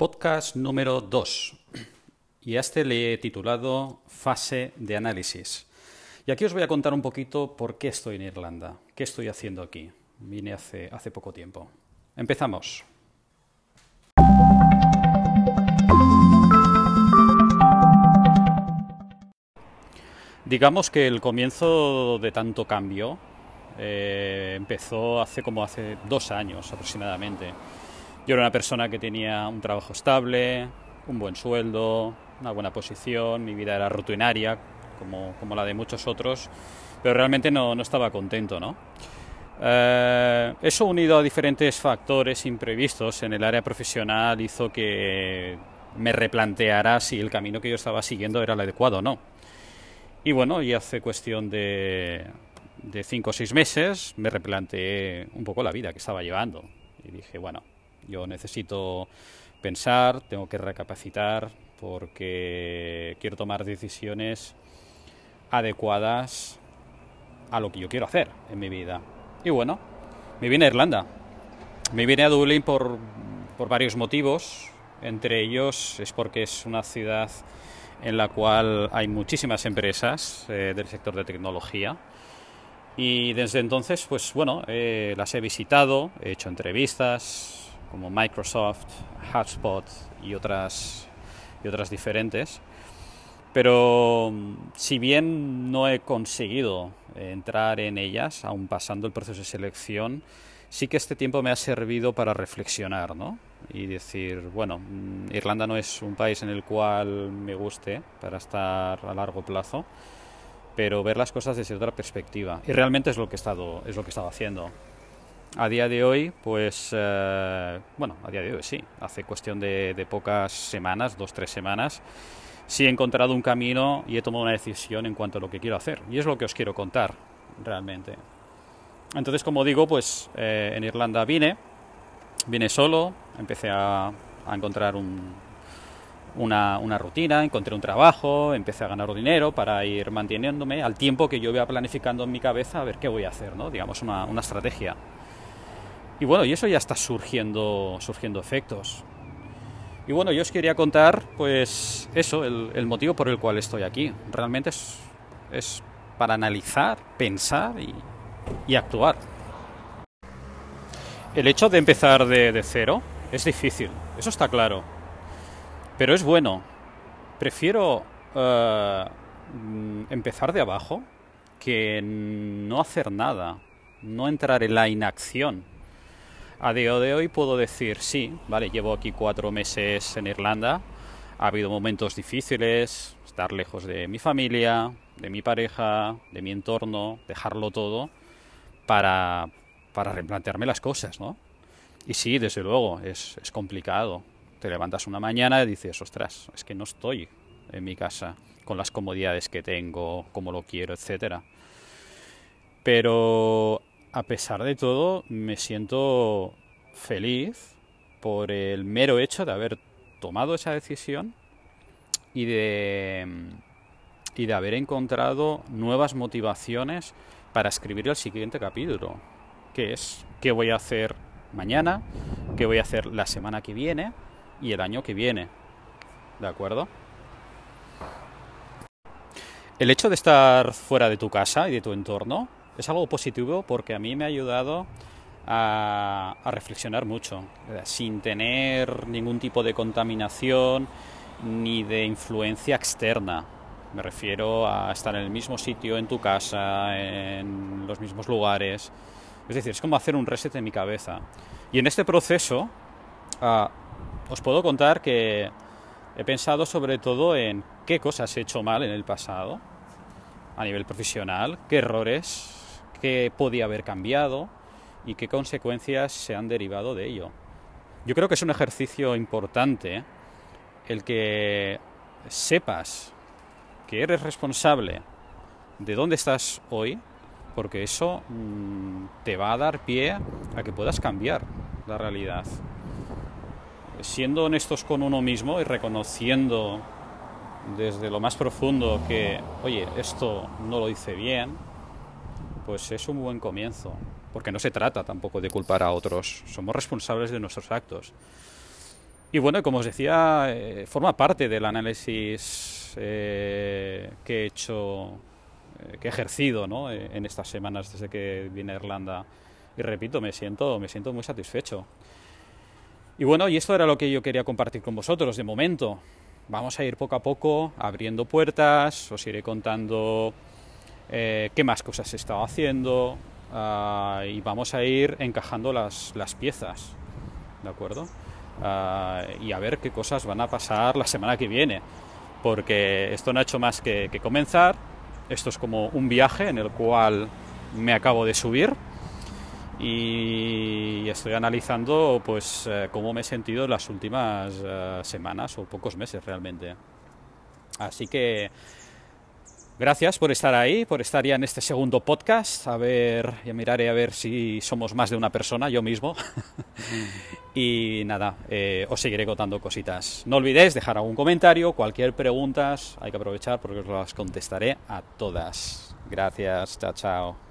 Podcast número 2. Y a este le he titulado Fase de análisis. Y aquí os voy a contar un poquito por qué estoy en Irlanda, qué estoy haciendo aquí. Vine hace, hace poco tiempo. Empezamos. Digamos que el comienzo de tanto cambio eh, empezó hace como hace dos años aproximadamente. Yo era una persona que tenía un trabajo estable, un buen sueldo, una buena posición, mi vida era rutinaria, como, como la de muchos otros, pero realmente no, no estaba contento, ¿no? Eh, eso unido a diferentes factores imprevistos en el área profesional hizo que me replanteara si el camino que yo estaba siguiendo era el adecuado o no. Y bueno, y hace cuestión de, de cinco o seis meses me replanteé un poco la vida que estaba llevando. Y dije, bueno, yo necesito pensar, tengo que recapacitar, porque quiero tomar decisiones adecuadas a lo que yo quiero hacer en mi vida. Y bueno, me vine a Irlanda. Me vine a Dublín por, por varios motivos. Entre ellos es porque es una ciudad en la cual hay muchísimas empresas eh, del sector de tecnología. Y desde entonces, pues bueno, eh, las he visitado, he hecho entrevistas como Microsoft, HubSpot y otras, y otras diferentes. Pero si bien no he conseguido entrar en ellas, aún pasando el proceso de selección, sí que este tiempo me ha servido para reflexionar, ¿no? Y decir, bueno, mm, Irlanda no es un país en el cual me guste para estar a largo plazo, pero ver las cosas desde otra perspectiva. Y realmente es lo que he estado, es lo que he estado haciendo. A día de hoy, pues, eh, bueno, a día de hoy sí, hace cuestión de, pocas semanas, dos, tres semanas, sí he encontrado un camino y he tomado una decisión en cuanto a lo que quiero hacer. Y es lo que os quiero contar, realmente. Entonces, como digo, pues eh, en Irlanda vine, vine solo, empecé a, encontrar un, una, rutina, encontré un trabajo, empecé a ganar dinero para ir manteniéndome al tiempo que yo iba planificando en mi cabeza a ver qué voy a hacer, ¿no? digamos una estrategia. Y bueno, y eso ya está surgiendo, surgiendo efectos. Y bueno, yo os quería contar, pues eso, el, el motivo por el cual estoy aquí. Realmente es, es para analizar, pensar y, actuar. El hecho de empezar de, cero es difícil, eso está claro. Pero es bueno. Prefiero uh, empezar de abajo que no hacer nada, no entrar en la inacción. A día de hoy puedo decir, sí, vale, llevo aquí cuatro meses en Irlanda, ha habido momentos difíciles, estar lejos de mi familia, de mi pareja, de mi entorno, dejarlo todo para, para replantearme las cosas, ¿no? Y sí, desde luego, es, es complicado. Te levantas una mañana y dices, ostras, es que no estoy en mi casa con las comodidades que tengo, como lo quiero, etcétera. Pero a pesar de todo, me siento feliz por el mero hecho de haber tomado esa decisión y de, y de haber encontrado nuevas motivaciones para escribir el siguiente capítulo, que es qué voy a hacer mañana, qué voy a hacer la semana que viene y el año que viene. ¿De acuerdo? El hecho de estar fuera de tu casa y de tu entorno es algo positivo porque a mí me ha ayudado a, reflexionar mucho, sin tener ningún tipo de contaminación ni de influencia externa. Me refiero a estar en el mismo sitio, en tu casa, en los mismos lugares. Es decir, es como hacer un reset en mi cabeza. Y en este proceso uh, os puedo contar que he pensado sobre todo en qué cosas he hecho mal en el pasado, a nivel profesional, qué errores qué podía haber cambiado y qué consecuencias se han derivado de ello. Yo creo que es un ejercicio importante el que sepas que eres responsable de dónde estás hoy, porque eso mmm, te va a dar pie a que puedas cambiar la realidad. Siendo honestos con uno mismo y reconociendo desde lo más profundo que, oye, esto no lo hice bien, pues es un buen comienzo, porque no se trata tampoco de culpar a otros, somos responsables de nuestros actos. Y bueno, como os decía, eh, forma parte del análisis eh, que he hecho, eh, que he ejercido ¿no? en estas semanas desde que vine a Irlanda. Y repito, me siento, me siento muy satisfecho. Y bueno, y esto era lo que yo quería compartir con vosotros de momento. Vamos a ir poco a poco abriendo puertas, os iré contando qué más cosas he estado haciendo ah, y vamos a ir encajando las, las piezas. ¿De acuerdo? Ah, y a ver qué cosas van a pasar la semana que viene, porque esto no ha hecho más que, comenzar, esto es como un viaje en el cual me acabo de subir y estoy analizando pues eh, cómo me he sentido en las últimas eh, semanas o pocos meses realmente. Así que Gracias por estar ahí, por estar ya en este segundo podcast. A ver, ya miraré a ver si somos más de una persona, yo mismo. y nada, eh, os seguiré contando cositas. No olvidéis dejar algún comentario, cualquier pregunta, hay que aprovechar porque os las contestaré a todas. Gracias, chao, chao.